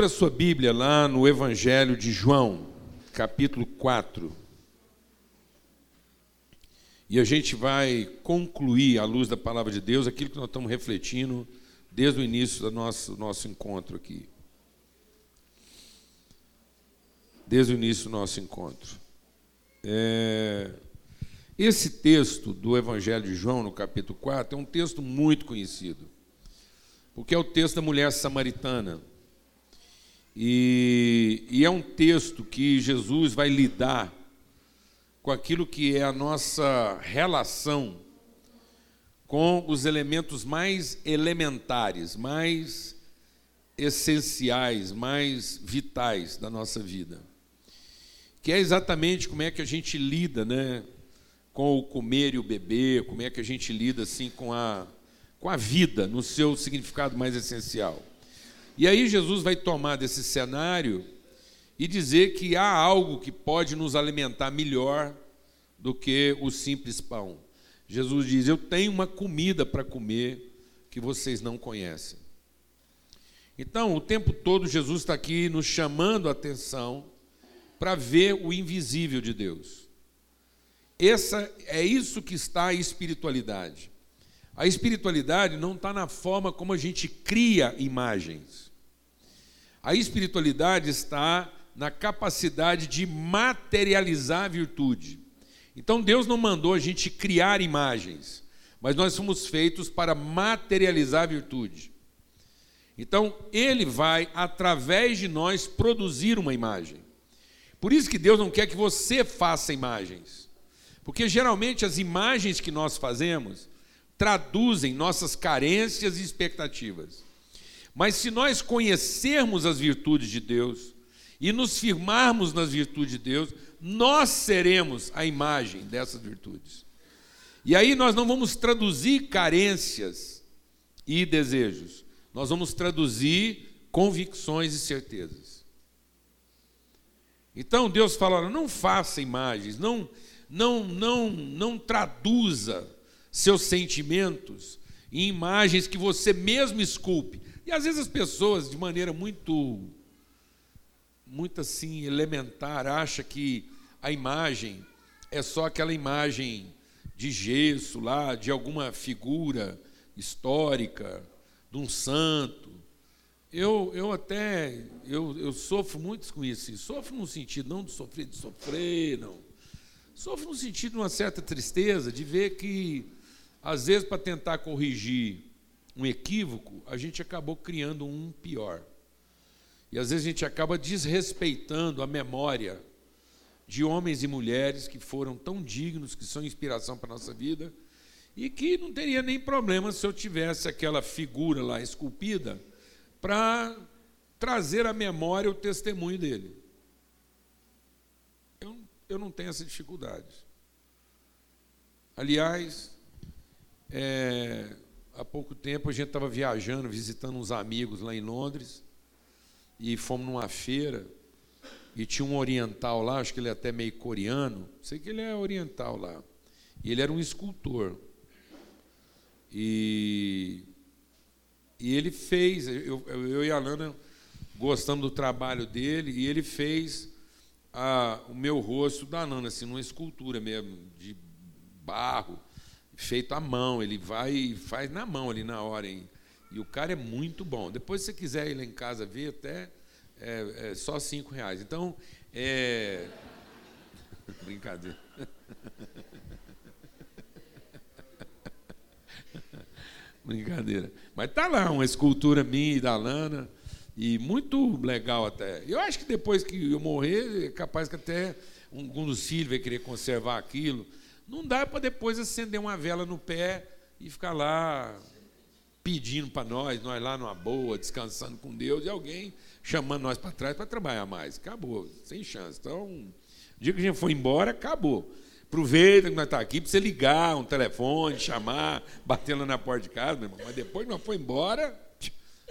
Abra sua Bíblia lá no Evangelho de João, capítulo 4. E a gente vai concluir, à luz da palavra de Deus, aquilo que nós estamos refletindo desde o início do nosso, nosso encontro aqui. Desde o início do nosso encontro. É... Esse texto do Evangelho de João, no capítulo 4, é um texto muito conhecido, porque é o texto da mulher samaritana. E, e, é um texto que Jesus vai lidar com aquilo que é a nossa relação com os elementos mais elementares, mais essenciais, mais vitais da nossa vida. Que é exatamente como é que a gente lida, né, com o comer e o beber, como é que a gente lida assim com a com a vida no seu significado mais essencial. E aí Jesus vai tomar desse cenário e dizer que há algo que pode nos alimentar melhor do que o simples pão. Jesus diz: Eu tenho uma comida para comer que vocês não conhecem. Então, o tempo todo, Jesus está aqui nos chamando a atenção para ver o invisível de Deus. Essa, é isso que está a espiritualidade. A espiritualidade não está na forma como a gente cria imagens. A espiritualidade está na capacidade de materializar a virtude. Então Deus não mandou a gente criar imagens, mas nós somos feitos para materializar a virtude. Então Ele vai, através de nós, produzir uma imagem. Por isso que Deus não quer que você faça imagens. Porque geralmente as imagens que nós fazemos traduzem nossas carências e expectativas. Mas se nós conhecermos as virtudes de Deus e nos firmarmos nas virtudes de Deus, nós seremos a imagem dessas virtudes. E aí nós não vamos traduzir carências e desejos, nós vamos traduzir convicções e certezas. Então Deus fala: não faça imagens, não, não, não, não traduza seus sentimentos em imagens que você mesmo esculpe. E às vezes as pessoas, de maneira muito muito assim elementar, acha que a imagem é só aquela imagem de gesso lá, de alguma figura histórica, de um santo. Eu, eu até eu, eu sofro muito com isso. Sofro no sentido não de sofrer, de sofrer, não. Sofro no sentido de uma certa tristeza de ver que, às vezes, para tentar corrigir um equívoco, a gente acabou criando um pior. E às vezes a gente acaba desrespeitando a memória de homens e mulheres que foram tão dignos, que são inspiração para a nossa vida, e que não teria nem problema se eu tivesse aquela figura lá esculpida para trazer à memória o testemunho dele. Eu, eu não tenho essa dificuldade. Aliás, é, há pouco tempo a gente estava viajando, visitando uns amigos lá em Londres, e fomos numa feira e tinha um oriental lá, acho que ele é até meio coreano, sei que ele é oriental lá. E ele era um escultor. E, e ele fez, eu, eu e a Lana gostamos do trabalho dele, e ele fez a, o meu rosto da Nana, assim, numa escultura mesmo, de barro, feito à mão. Ele vai e faz na mão ali na hora, hein? E o cara é muito bom. Depois, se você quiser ir lá em casa ver, até é, é só cinco reais. Então, é. Brincadeira. Brincadeira. Mas tá lá uma escultura minha e da Lana. E muito legal até. Eu acho que depois que eu morrer, é capaz que até um, um dos filhos vai querer conservar aquilo. Não dá para depois acender uma vela no pé e ficar lá pedindo para nós, nós lá numa boa, descansando com Deus, e alguém chamando nós para trás para trabalhar mais. Acabou, sem chance. Então, o dia que a gente for embora, acabou. Aproveita que nós estamos tá aqui para você ligar um telefone, chamar, bater lá na porta de casa, meu irmão. Mas depois que nós for embora,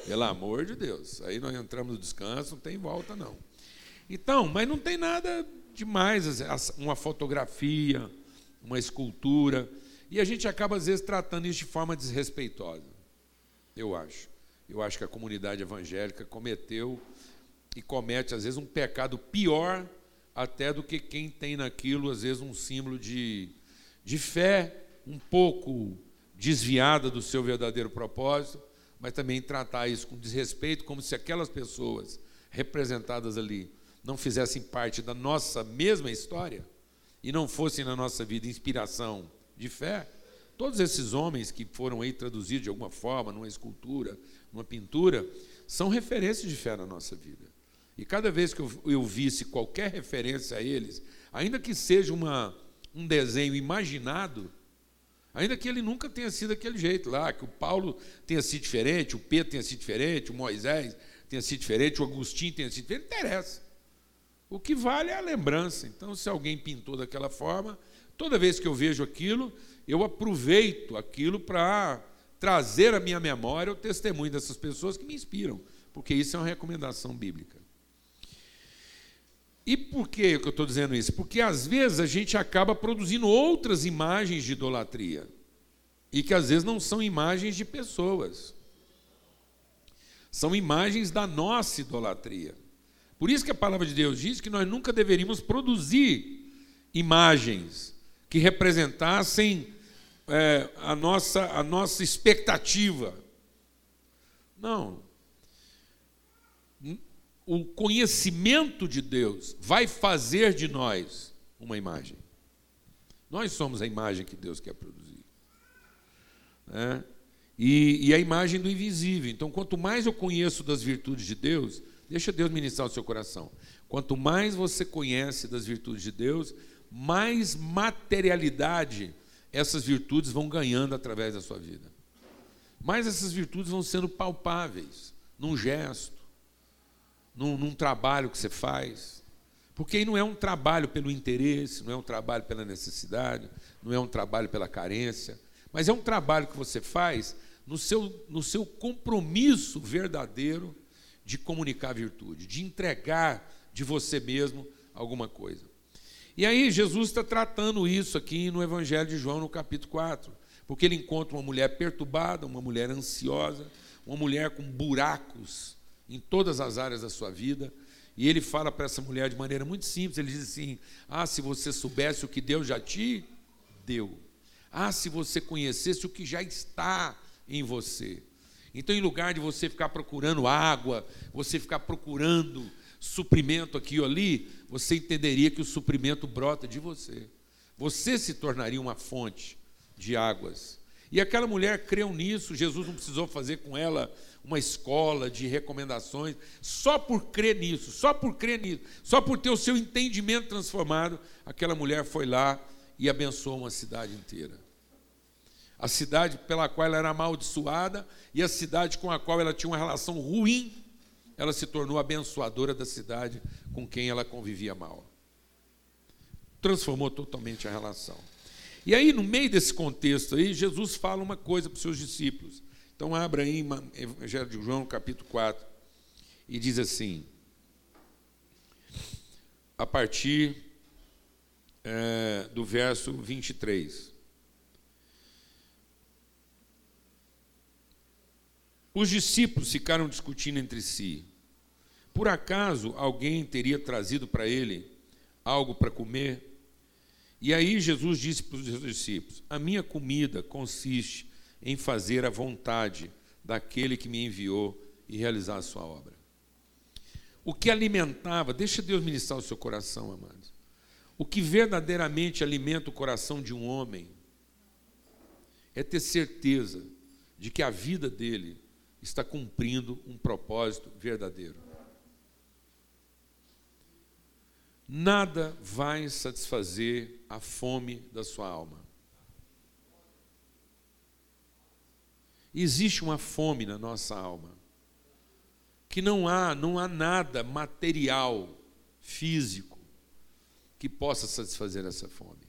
pelo amor de Deus. Aí nós entramos no descanso, não tem volta, não. Então, mas não tem nada demais, uma fotografia, uma escultura. E a gente acaba, às vezes, tratando isso de forma desrespeitosa. Eu acho. Eu acho que a comunidade evangélica cometeu e comete, às vezes, um pecado pior até do que quem tem naquilo, às vezes, um símbolo de, de fé um pouco desviada do seu verdadeiro propósito, mas também tratar isso com desrespeito, como se aquelas pessoas representadas ali não fizessem parte da nossa mesma história e não fossem na nossa vida inspiração de fé. Todos esses homens que foram aí traduzidos de alguma forma, numa escultura, numa pintura, são referências de fé na nossa vida. E cada vez que eu, eu visse qualquer referência a eles, ainda que seja uma, um desenho imaginado, ainda que ele nunca tenha sido daquele jeito lá, que o Paulo tenha sido diferente, o Pedro tenha sido diferente, o Moisés tenha sido diferente, o Agostinho tenha sido diferente, não interessa. O que vale é a lembrança. Então, se alguém pintou daquela forma, toda vez que eu vejo aquilo, eu aproveito aquilo para trazer à minha memória o testemunho dessas pessoas que me inspiram, porque isso é uma recomendação bíblica. E por que eu estou dizendo isso? Porque às vezes a gente acaba produzindo outras imagens de idolatria. E que às vezes não são imagens de pessoas. São imagens da nossa idolatria. Por isso que a palavra de Deus diz que nós nunca deveríamos produzir imagens que representassem é, a, nossa, a nossa expectativa. Não, o conhecimento de Deus vai fazer de nós uma imagem. Nós somos a imagem que Deus quer produzir. Né? E, e, a imagem do invisível. Então, quanto mais eu conheço das virtudes de Deus, deixa Deus ministrar o seu coração. Quanto mais você conhece das virtudes de Deus, mais materialidade essas virtudes vão ganhando através da sua vida. Mais essas virtudes vão sendo palpáveis, num gesto, num, num trabalho que você faz. Porque aí não é um trabalho pelo interesse, não é um trabalho pela necessidade, não é um trabalho pela carência, mas é um trabalho que você faz no seu, no seu compromisso verdadeiro de comunicar virtude, de entregar de você mesmo alguma coisa. E aí Jesus está tratando isso aqui no Evangelho de João, no capítulo 4, porque ele encontra uma mulher perturbada, uma mulher ansiosa, uma mulher com buracos em todas as áreas da sua vida. E ele fala para essa mulher de maneira muito simples: ele diz assim: Ah, se você soubesse o que Deus já te deu. Ah, se você conhecesse o que já está em você. Então, em lugar de você ficar procurando água, você ficar procurando suprimento aqui ou ali, você entenderia que o suprimento brota de você. Você se tornaria uma fonte de águas. E aquela mulher creu nisso, Jesus não precisou fazer com ela uma escola de recomendações, só por crer nisso, só por crer nisso, só por ter o seu entendimento transformado, aquela mulher foi lá e abençoou uma cidade inteira. A cidade pela qual ela era amaldiçoada e a cidade com a qual ela tinha uma relação ruim, ela se tornou abençoadora da cidade com quem ela convivia mal. Transformou totalmente a relação. E aí, no meio desse contexto aí, Jesus fala uma coisa para os seus discípulos. Então, abra aí Evangelho de João, capítulo 4, e diz assim, a partir é, do verso 23. Os discípulos ficaram discutindo entre si. Por acaso alguém teria trazido para ele algo para comer? E aí Jesus disse para os seus discípulos: A minha comida consiste em fazer a vontade daquele que me enviou e realizar a sua obra. O que alimentava, deixa Deus ministrar o seu coração, amados. O que verdadeiramente alimenta o coração de um homem é ter certeza de que a vida dele está cumprindo um propósito verdadeiro. Nada vai satisfazer a fome da sua alma. Existe uma fome na nossa alma que não há, não há nada material, físico que possa satisfazer essa fome.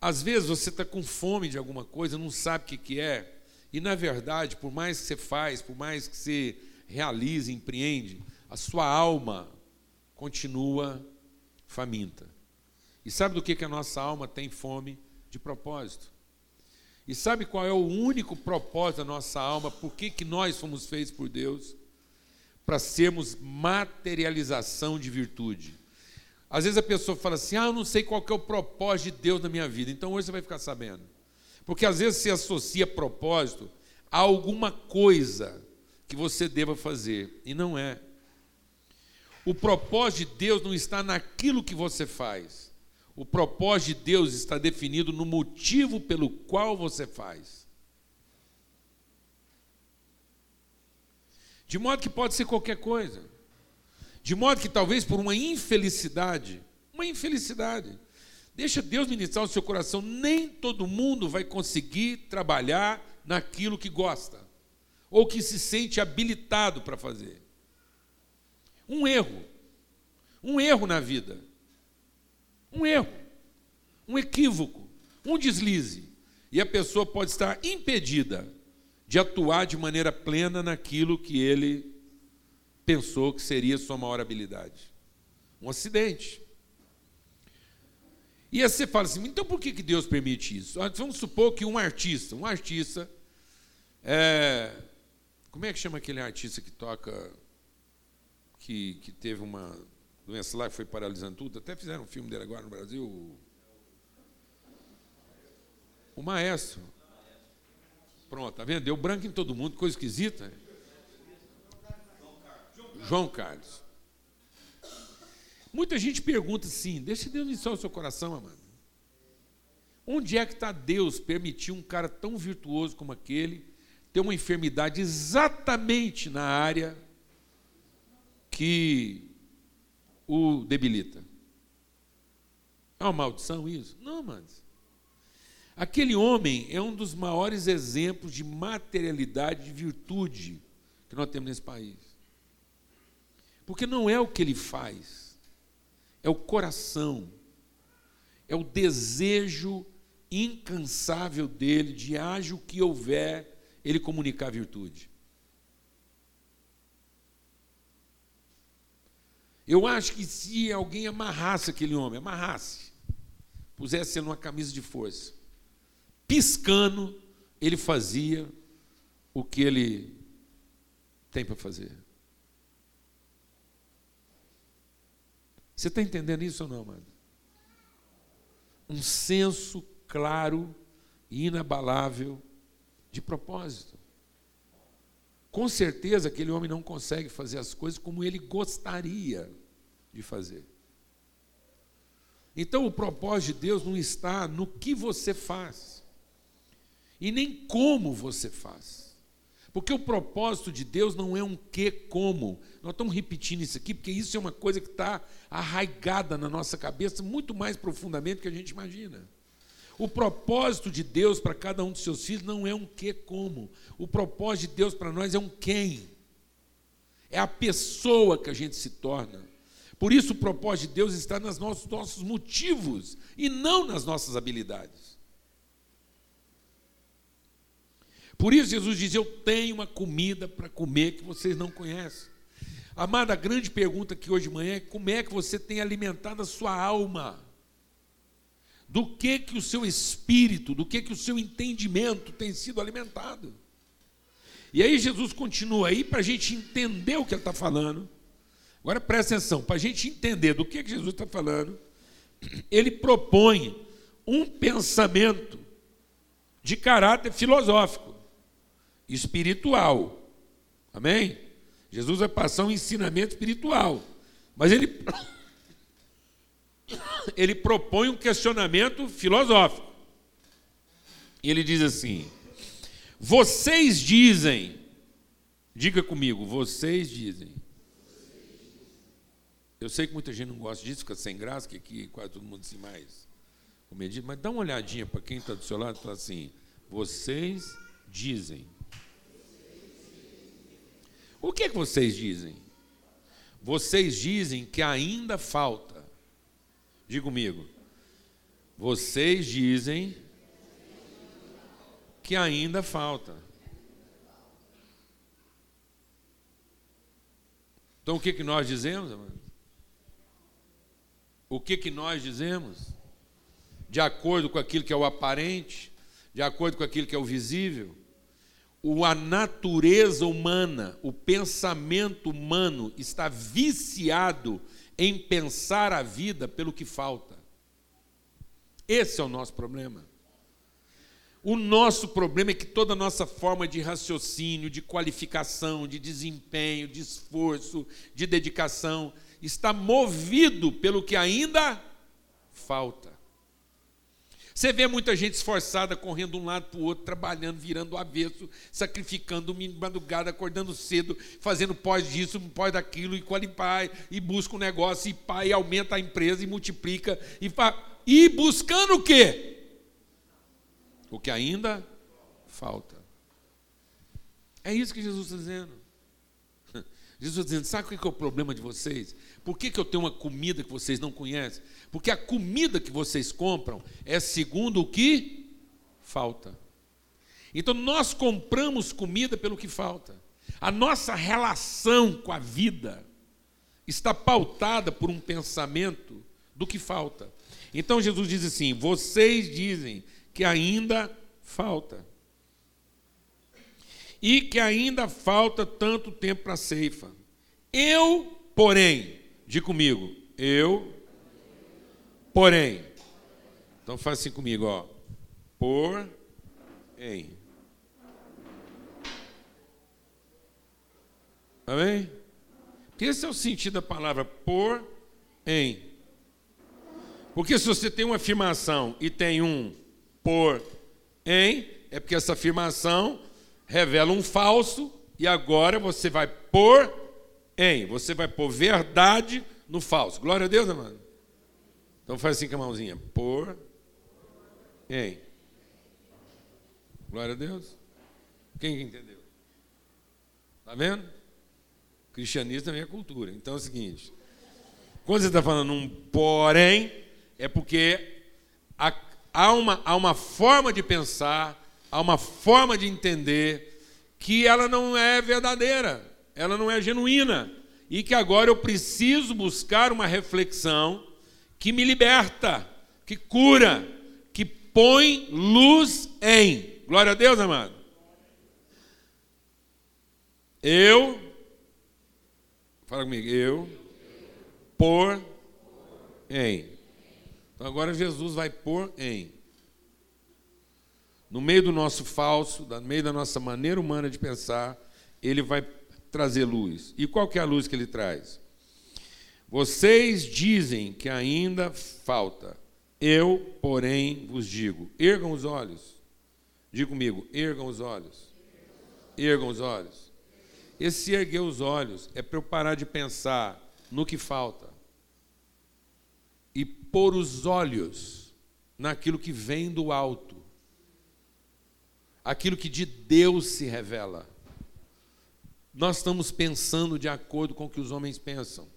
Às vezes você está com fome de alguma coisa, não sabe o que, que é, e na verdade, por mais que você faz, por mais que você realize, empreende, a sua alma continua faminta. E sabe do que, que a nossa alma tem fome? De propósito. E sabe qual é o único propósito da nossa alma? Por que, que nós fomos feitos por Deus? para sermos materialização de virtude. Às vezes a pessoa fala assim: ah, eu não sei qual é o propósito de Deus na minha vida. Então hoje você vai ficar sabendo. Porque às vezes se associa propósito a alguma coisa que você deva fazer, e não é. O propósito de Deus não está naquilo que você faz. O propósito de Deus está definido no motivo pelo qual você faz. De modo que pode ser qualquer coisa. De modo que talvez por uma infelicidade, uma infelicidade, deixa Deus ministrar o seu coração, nem todo mundo vai conseguir trabalhar naquilo que gosta, ou que se sente habilitado para fazer. Um erro, um erro na vida, um erro, um equívoco, um deslize, e a pessoa pode estar impedida de atuar de maneira plena naquilo que ele pensou que seria sua maior habilidade. Um acidente. E aí você fala assim, então por que Deus permite isso? Ah, vamos supor que um artista, um artista, é, como é que chama aquele artista que toca, que, que teve uma doença lá que foi paralisando tudo? Até fizeram um filme dele agora no Brasil. O Maestro. Pronto, tá vendo? Deu branco em todo mundo, coisa esquisita. João Carlos. Muita gente pergunta assim: deixa Deus iniciar o seu coração, amado. Onde é que está Deus permitir um cara tão virtuoso como aquele ter uma enfermidade exatamente na área que o debilita? É uma maldição isso? Não, mas aquele homem é um dos maiores exemplos de materialidade, de virtude que nós temos nesse país. Porque não é o que ele faz, é o coração, é o desejo incansável dele de haja o que houver, ele comunicar virtude. Eu acho que se alguém amarrasse aquele homem, amarrasse, pusesse ele numa camisa de força, piscando, ele fazia o que ele tem para fazer. Você está entendendo isso ou não, amado? Um senso claro e inabalável de propósito. Com certeza aquele homem não consegue fazer as coisas como ele gostaria de fazer. Então o propósito de Deus não está no que você faz, e nem como você faz. Porque o propósito de Deus não é um que como. Nós estamos repetindo isso aqui, porque isso é uma coisa que está arraigada na nossa cabeça muito mais profundamente do que a gente imagina. O propósito de Deus para cada um dos seus filhos não é um que como. O propósito de Deus para nós é um quem. É a pessoa que a gente se torna. Por isso o propósito de Deus está nos nossos, nossos motivos e não nas nossas habilidades. Por isso Jesus diz: Eu tenho uma comida para comer que vocês não conhecem. Amada, a grande pergunta aqui hoje de manhã é como é que você tem alimentado a sua alma? do que que o seu espírito, do que que o seu entendimento tem sido alimentado. E aí Jesus continua aí para a gente entender o que ele está falando. Agora presta atenção, para a gente entender do que, que Jesus está falando, ele propõe um pensamento de caráter filosófico, espiritual. Amém? Jesus vai passar um ensinamento espiritual. Mas ele ele propõe um questionamento filosófico. E ele diz assim: Vocês dizem, diga comigo, vocês dizem. Eu sei que muita gente não gosta disso, fica sem graça, que aqui quase todo mundo se mais comedido, mas dá uma olhadinha para quem está do seu lado e fala assim: Vocês dizem. O que é que vocês dizem? Vocês dizem que ainda falta Diga comigo. Vocês dizem que ainda falta. Então o que, que nós dizemos, amado? O que, que nós dizemos? De acordo com aquilo que é o aparente, de acordo com aquilo que é o visível. A natureza humana, o pensamento humano está viciado em pensar a vida pelo que falta. Esse é o nosso problema. O nosso problema é que toda a nossa forma de raciocínio, de qualificação, de desempenho, de esforço, de dedicação, está movido pelo que ainda falta. Você vê muita gente esforçada correndo de um lado para o outro, trabalhando, virando o avesso, sacrificando madrugada, acordando cedo, fazendo pós disso, pós daquilo, e qualificar, e busca um negócio, e e aumenta a empresa, e multiplica, e, e buscando o quê? O que ainda falta. É isso que Jesus está dizendo. Jesus dizendo: sabe o que é o problema de vocês? Por que, que eu tenho uma comida que vocês não conhecem? Porque a comida que vocês compram é segundo o que falta. Então nós compramos comida pelo que falta. A nossa relação com a vida está pautada por um pensamento do que falta. Então Jesus diz assim: vocês dizem que ainda falta. E que ainda falta tanto tempo para a ceifa. Eu, porém, diga comigo, eu Porém, então faz assim comigo, ó. Por em. Amém? Porque esse é o sentido da palavra por em. Porque se você tem uma afirmação e tem um por em, é porque essa afirmação revela um falso e agora você vai por em. Você vai pôr verdade no falso. Glória a Deus, amado. Então faz assim com a mãozinha. Por. Em. Glória a Deus. Quem entendeu? Está vendo? cristianismo também é cultura. Então é o seguinte: quando você está falando um porém, é porque há uma, há uma forma de pensar, há uma forma de entender que ela não é verdadeira, ela não é genuína. E que agora eu preciso buscar uma reflexão que me liberta, que cura, que põe luz em. Glória a Deus, amado. Eu, fala comigo, eu, por em. Então agora Jesus vai pôr em. No meio do nosso falso, no meio da nossa maneira humana de pensar, ele vai trazer luz. E qual que é a luz que ele traz? Vocês dizem que ainda falta. Eu, porém, vos digo: ergam os olhos. Diga comigo: ergam os olhos. Ergam os olhos. Esse erguer os olhos é para eu parar de pensar no que falta e pôr os olhos naquilo que vem do alto, aquilo que de Deus se revela. Nós estamos pensando de acordo com o que os homens pensam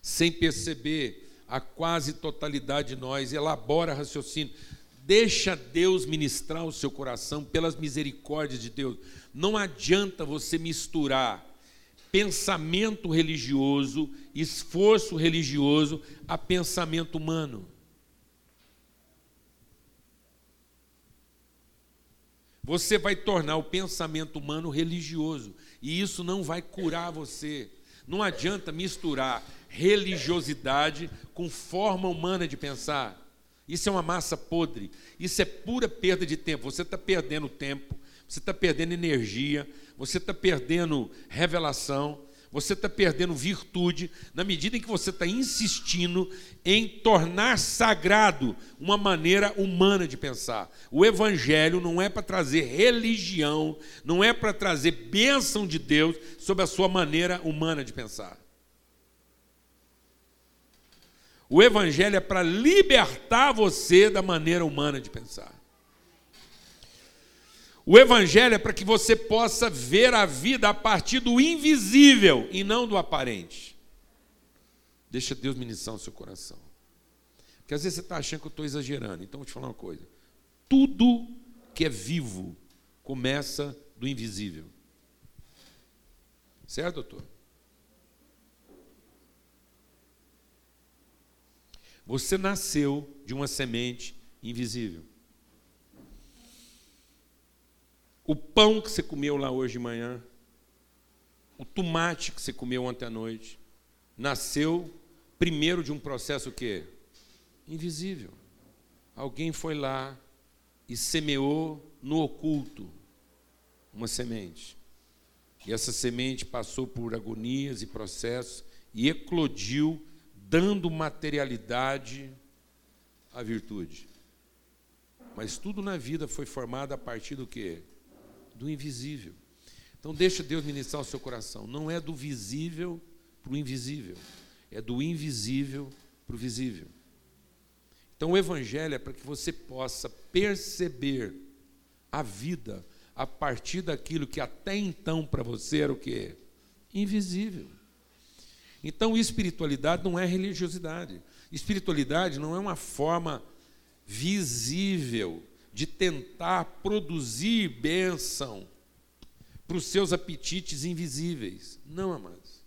sem perceber, a quase totalidade de nós elabora raciocínio. Deixa Deus ministrar o seu coração pelas misericórdias de Deus. Não adianta você misturar pensamento religioso, esforço religioso a pensamento humano. Você vai tornar o pensamento humano religioso, e isso não vai curar você. Não adianta misturar religiosidade com forma humana de pensar. Isso é uma massa podre. Isso é pura perda de tempo. Você está perdendo tempo, você está perdendo energia, você está perdendo revelação, você está perdendo virtude na medida em que você está insistindo em tornar sagrado uma maneira humana de pensar. O Evangelho não é para trazer religião, não é para trazer bênção de Deus sobre a sua maneira humana de pensar. O Evangelho é para libertar você da maneira humana de pensar. O Evangelho é para que você possa ver a vida a partir do invisível e não do aparente. Deixa Deus ministrar o seu coração. Porque às vezes você está achando que eu estou exagerando. Então vou te falar uma coisa: tudo que é vivo começa do invisível. Certo, doutor? Você nasceu de uma semente invisível. O pão que você comeu lá hoje de manhã, o tomate que você comeu ontem à noite, nasceu primeiro de um processo o quê? Invisível. Alguém foi lá e semeou no oculto uma semente. E essa semente passou por agonias e processos e eclodiu, dando materialidade à virtude. Mas tudo na vida foi formado a partir do quê? Do invisível. Então deixa Deus ministrar o seu coração. Não é do visível para o invisível, é do invisível para o visível. Então o Evangelho é para que você possa perceber a vida a partir daquilo que até então para você era o que? Invisível. Então espiritualidade não é religiosidade. Espiritualidade não é uma forma visível de tentar produzir bênção para os seus apetites invisíveis. Não, amados.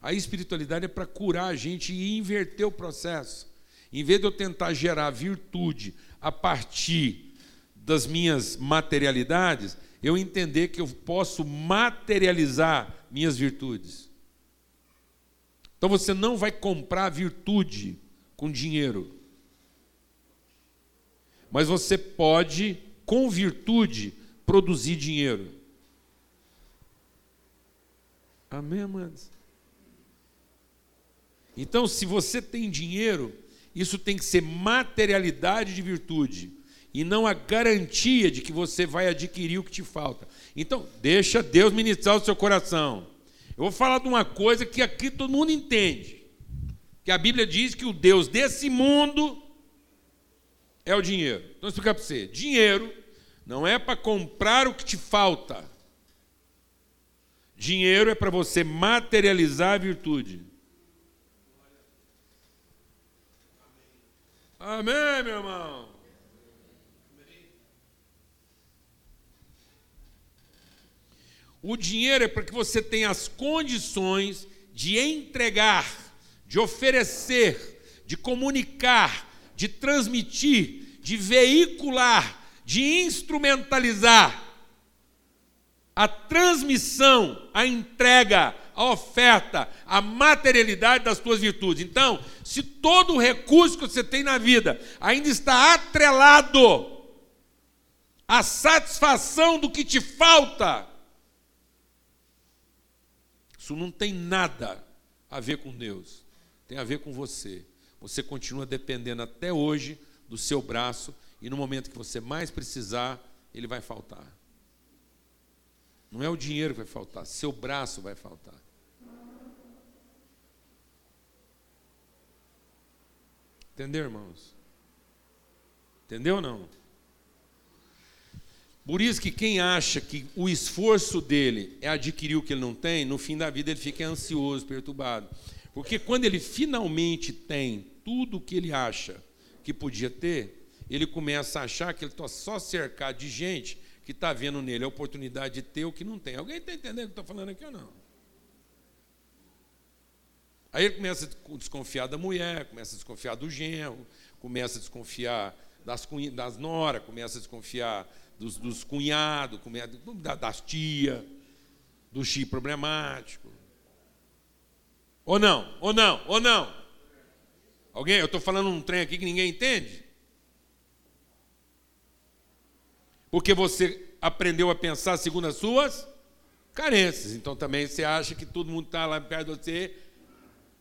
A espiritualidade é para curar a gente e inverter o processo. Em vez de eu tentar gerar virtude a partir das minhas materialidades, eu entender que eu posso materializar minhas virtudes. Então você não vai comprar virtude com dinheiro. Mas você pode, com virtude, produzir dinheiro. Amém, amados? Então, se você tem dinheiro, isso tem que ser materialidade de virtude e não a garantia de que você vai adquirir o que te falta. Então, deixa Deus ministrar o seu coração. Eu vou falar de uma coisa que aqui todo mundo entende. Que a Bíblia diz que o Deus desse mundo é o dinheiro. Então, explicar para você. Dinheiro não é para comprar o que te falta. Dinheiro é para você materializar a virtude. Amém, meu irmão? O dinheiro é para que você tenha as condições de entregar, de oferecer, de comunicar, de transmitir, de veicular, de instrumentalizar a transmissão, a entrega, a oferta, a materialidade das tuas virtudes. Então, se todo o recurso que você tem na vida ainda está atrelado à satisfação do que te falta, isso não tem nada a ver com Deus, tem a ver com você. Você continua dependendo até hoje do seu braço e no momento que você mais precisar, ele vai faltar. Não é o dinheiro que vai faltar, seu braço vai faltar. Entendeu, irmãos? Entendeu ou não? Por isso que quem acha que o esforço dele é adquirir o que ele não tem, no fim da vida ele fica ansioso, perturbado. Porque quando ele finalmente tem tudo o que ele acha que podia ter, ele começa a achar que ele está só cercado de gente que está vendo nele a oportunidade de ter o que não tem. Alguém está entendendo o que estou falando aqui ou não? Aí ele começa a desconfiar da mulher, começa a desconfiar do genro, começa a desconfiar das, das noras, começa a desconfiar dos, dos cunhados, das tias, do chi problemático. Ou não? Ou não? Ou não? Alguém? Eu estou falando um trem aqui que ninguém entende? Porque você aprendeu a pensar segundo as suas carências. Então também você acha que todo mundo está lá perto de você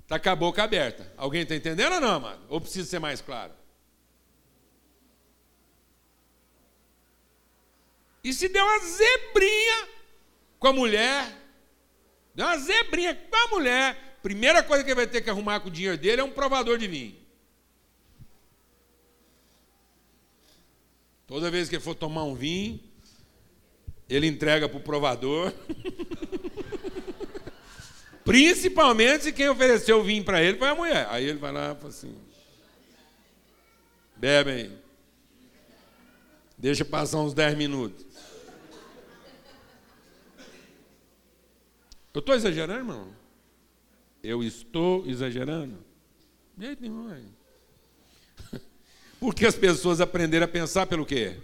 Está com a boca aberta. Alguém está entendendo ou não, amado? Ou precisa ser mais claro? E se deu uma zebrinha com a mulher, deu uma zebrinha com a mulher, primeira coisa que ele vai ter que arrumar com o dinheiro dele é um provador de vinho. Toda vez que ele for tomar um vinho, ele entrega para o provador. Principalmente se quem ofereceu o vinho para ele foi a mulher. Aí ele vai lá e fala assim: bebem. Deixa passar uns 10 minutos. Eu estou exagerando, irmão? Eu estou exagerando? De jeito nenhum. Porque as pessoas aprenderam a pensar pelo quê?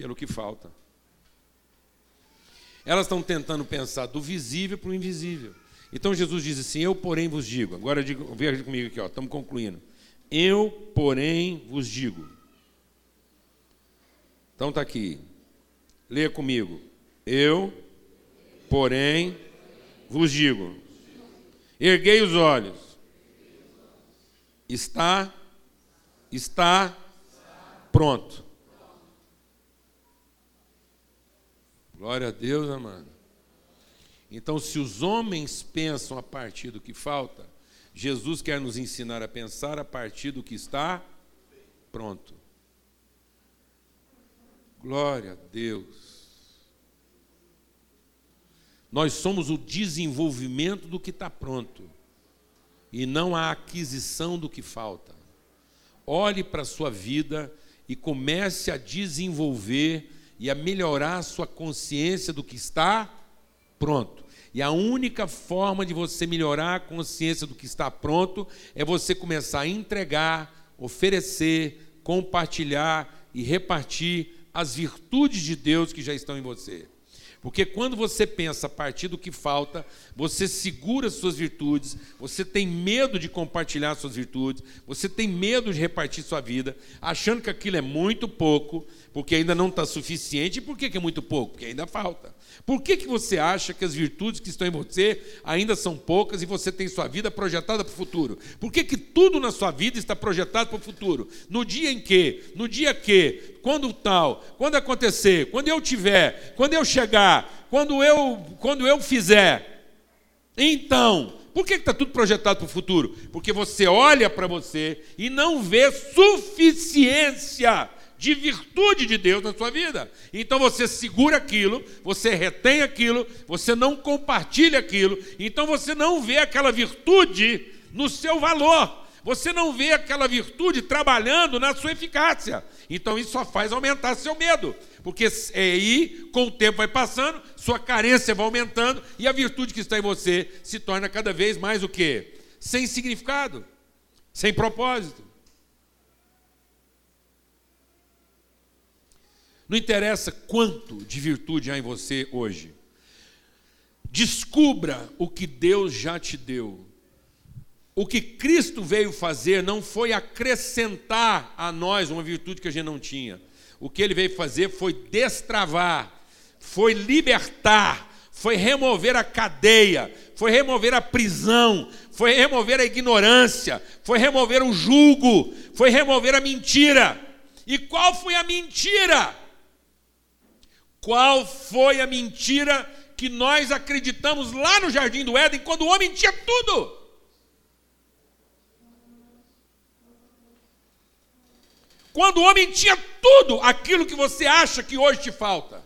pelo que falta. Elas estão tentando pensar do visível para o invisível. Então Jesus diz assim: Eu, porém, vos digo. Agora veja comigo aqui, ó, estamos concluindo. Eu, porém, vos digo. Então está aqui. Leia comigo. Eu, porém, vos digo. Erguei os olhos. Está, está pronto. Glória a Deus, amado. Então, se os homens pensam a partir do que falta, Jesus quer nos ensinar a pensar a partir do que está pronto. Glória a Deus. Nós somos o desenvolvimento do que está pronto e não a aquisição do que falta. Olhe para a sua vida e comece a desenvolver e a melhorar a sua consciência do que está pronto. E a única forma de você melhorar a consciência do que está pronto é você começar a entregar, oferecer, compartilhar e repartir as virtudes de Deus que já estão em você. Porque quando você pensa a partir do que falta, você segura suas virtudes, você tem medo de compartilhar suas virtudes, você tem medo de repartir sua vida, achando que aquilo é muito pouco, porque ainda não está suficiente. Por que, é muito pouco? Porque ainda falta. Por que, que você acha que as virtudes que estão em você ainda são poucas e você tem sua vida projetada para o futuro? Por que, que tudo na sua vida está projetado para o futuro? No dia em que, no dia que, quando tal, quando acontecer, quando eu tiver, quando eu chegar, quando eu, quando eu fizer. Então, por que está tudo projetado para o futuro? Porque você olha para você e não vê suficiência de virtude de Deus na sua vida. Então você segura aquilo, você retém aquilo, você não compartilha aquilo, então você não vê aquela virtude no seu valor. Você não vê aquela virtude trabalhando na sua eficácia. Então isso só faz aumentar seu medo. Porque aí, com o tempo vai passando, sua carência vai aumentando e a virtude que está em você se torna cada vez mais o quê? Sem significado, sem propósito. Não interessa quanto de virtude há em você hoje. Descubra o que Deus já te deu. O que Cristo veio fazer não foi acrescentar a nós uma virtude que a gente não tinha. O que ele veio fazer foi destravar, foi libertar, foi remover a cadeia, foi remover a prisão, foi remover a ignorância, foi remover o julgo, foi remover a mentira. E qual foi a mentira? Qual foi a mentira que nós acreditamos lá no jardim do Éden, quando o homem tinha tudo? Quando o homem tinha tudo aquilo que você acha que hoje te falta.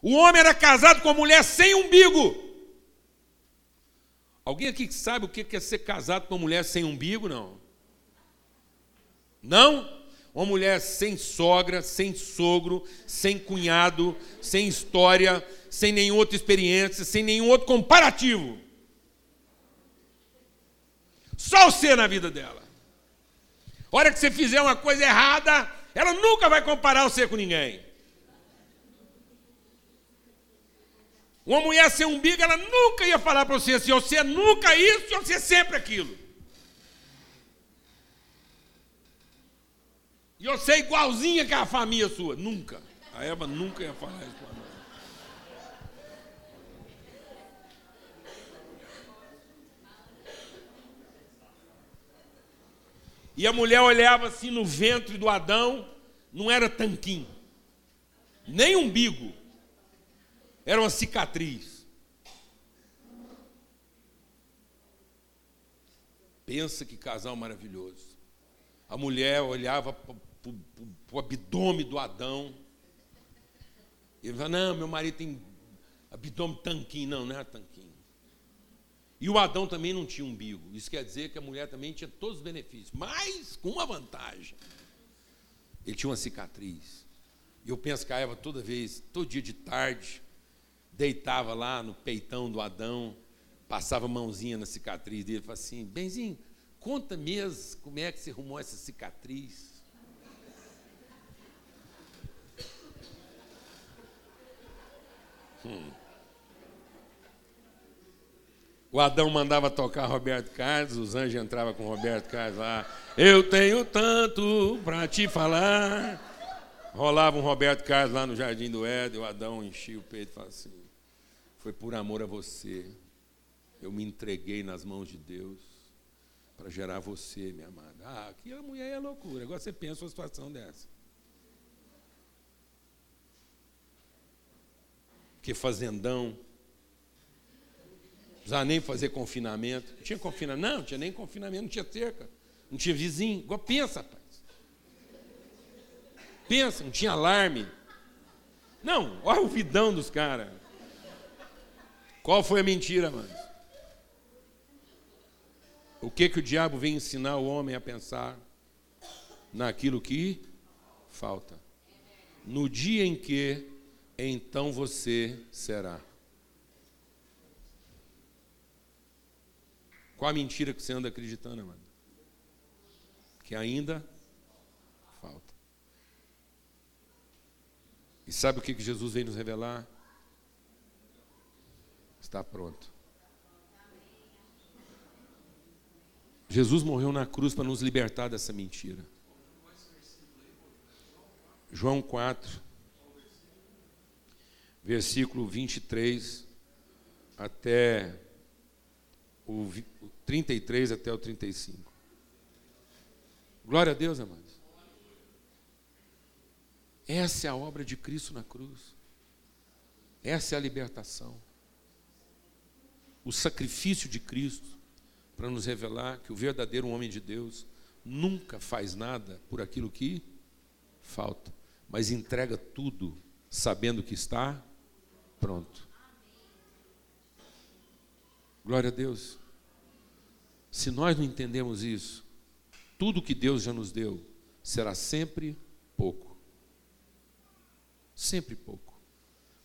O homem era casado com a mulher sem umbigo. Alguém aqui sabe o que é ser casado com uma mulher sem umbigo? Não. Não? Uma mulher sem sogra, sem sogro, sem cunhado, sem história, sem nenhuma outra experiência, sem nenhum outro comparativo. Só você na vida dela. A hora que você fizer uma coisa errada, ela nunca vai comparar você com ninguém. Uma mulher sem umbigo, ela nunca ia falar para você assim: você é nunca isso, você é sempre aquilo. E eu sei igualzinha que a família sua. Nunca. A Eva nunca ia falar isso para nós. E a mulher olhava assim no ventre do Adão, não era tanquinho, nem umbigo, era uma cicatriz. Pensa que casal maravilhoso. A mulher olhava para o abdômen do Adão. Ele falava, não, meu marido tem abdômen tanquinho. Não, não era tanquinho. E o Adão também não tinha umbigo. Isso quer dizer que a mulher também tinha todos os benefícios, mas com uma vantagem. Ele tinha uma cicatriz. E eu penso que a Eva toda vez, todo dia de tarde, deitava lá no peitão do Adão, passava a mãozinha na cicatriz dele falava assim, Benzinho, conta mesmo como é que você arrumou essa cicatriz. O Adão mandava tocar Roberto Carlos, os anjos entravam com Roberto Carlos lá. Eu tenho tanto para te falar. Rolava um Roberto Carlos lá no Jardim do Éden, o Adão enchia o peito e falava assim: Foi por amor a você. Eu me entreguei nas mãos de Deus para gerar você, minha amada. Ah, aqui a mulher é loucura. Agora você pensa uma situação dessa. Que fazendão, precisava nem fazer confinamento. Não tinha confinamento? Não, não tinha nem confinamento, não tinha cerca. Não tinha vizinho. Igual pensa, rapaz. Pensa, não tinha alarme. Não, olha o vidão dos caras. Qual foi a mentira, mano? O que que o diabo vem ensinar o homem a pensar? Naquilo que falta. No dia em que, então você será. Qual a mentira que você anda acreditando, mano? Que ainda falta. E sabe o que Jesus vem nos revelar? Está pronto. Jesus morreu na cruz para nos libertar dessa mentira. João 4, versículo 23 até o 33 até o 35. Glória a Deus, amados. Essa é a obra de Cristo na cruz. Essa é a libertação. O sacrifício de Cristo para nos revelar que o verdadeiro homem de Deus nunca faz nada por aquilo que falta, mas entrega tudo sabendo que está pronto. Glória a Deus. Se nós não entendemos isso, tudo que Deus já nos deu será sempre pouco. Sempre pouco.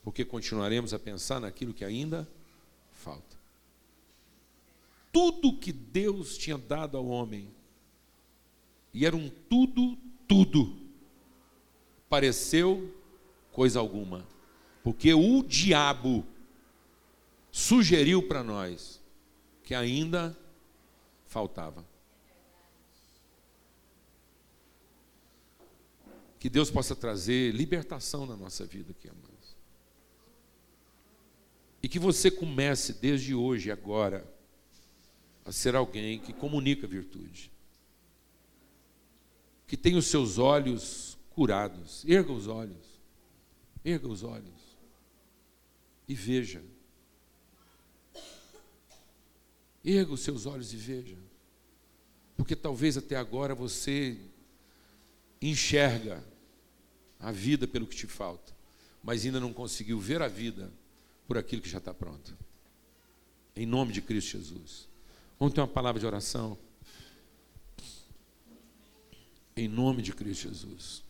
Porque continuaremos a pensar naquilo que ainda falta. Tudo que Deus tinha dado ao homem, e era um tudo, tudo, pareceu coisa alguma. Porque o diabo sugeriu para nós que ainda faltava. Que Deus possa trazer libertação na nossa vida aqui, amados. E que você comece desde hoje, agora, a ser alguém que comunica virtude. Que tem os seus olhos curados. Erga os olhos. Erga os olhos. E veja. Erga os seus olhos e veja. Porque talvez até agora você enxerga a vida pelo que te falta, mas ainda não conseguiu ver a vida por aquilo que já está pronto. Em nome de Cristo Jesus. Vamos ter uma palavra de oração. Em nome de Cristo Jesus.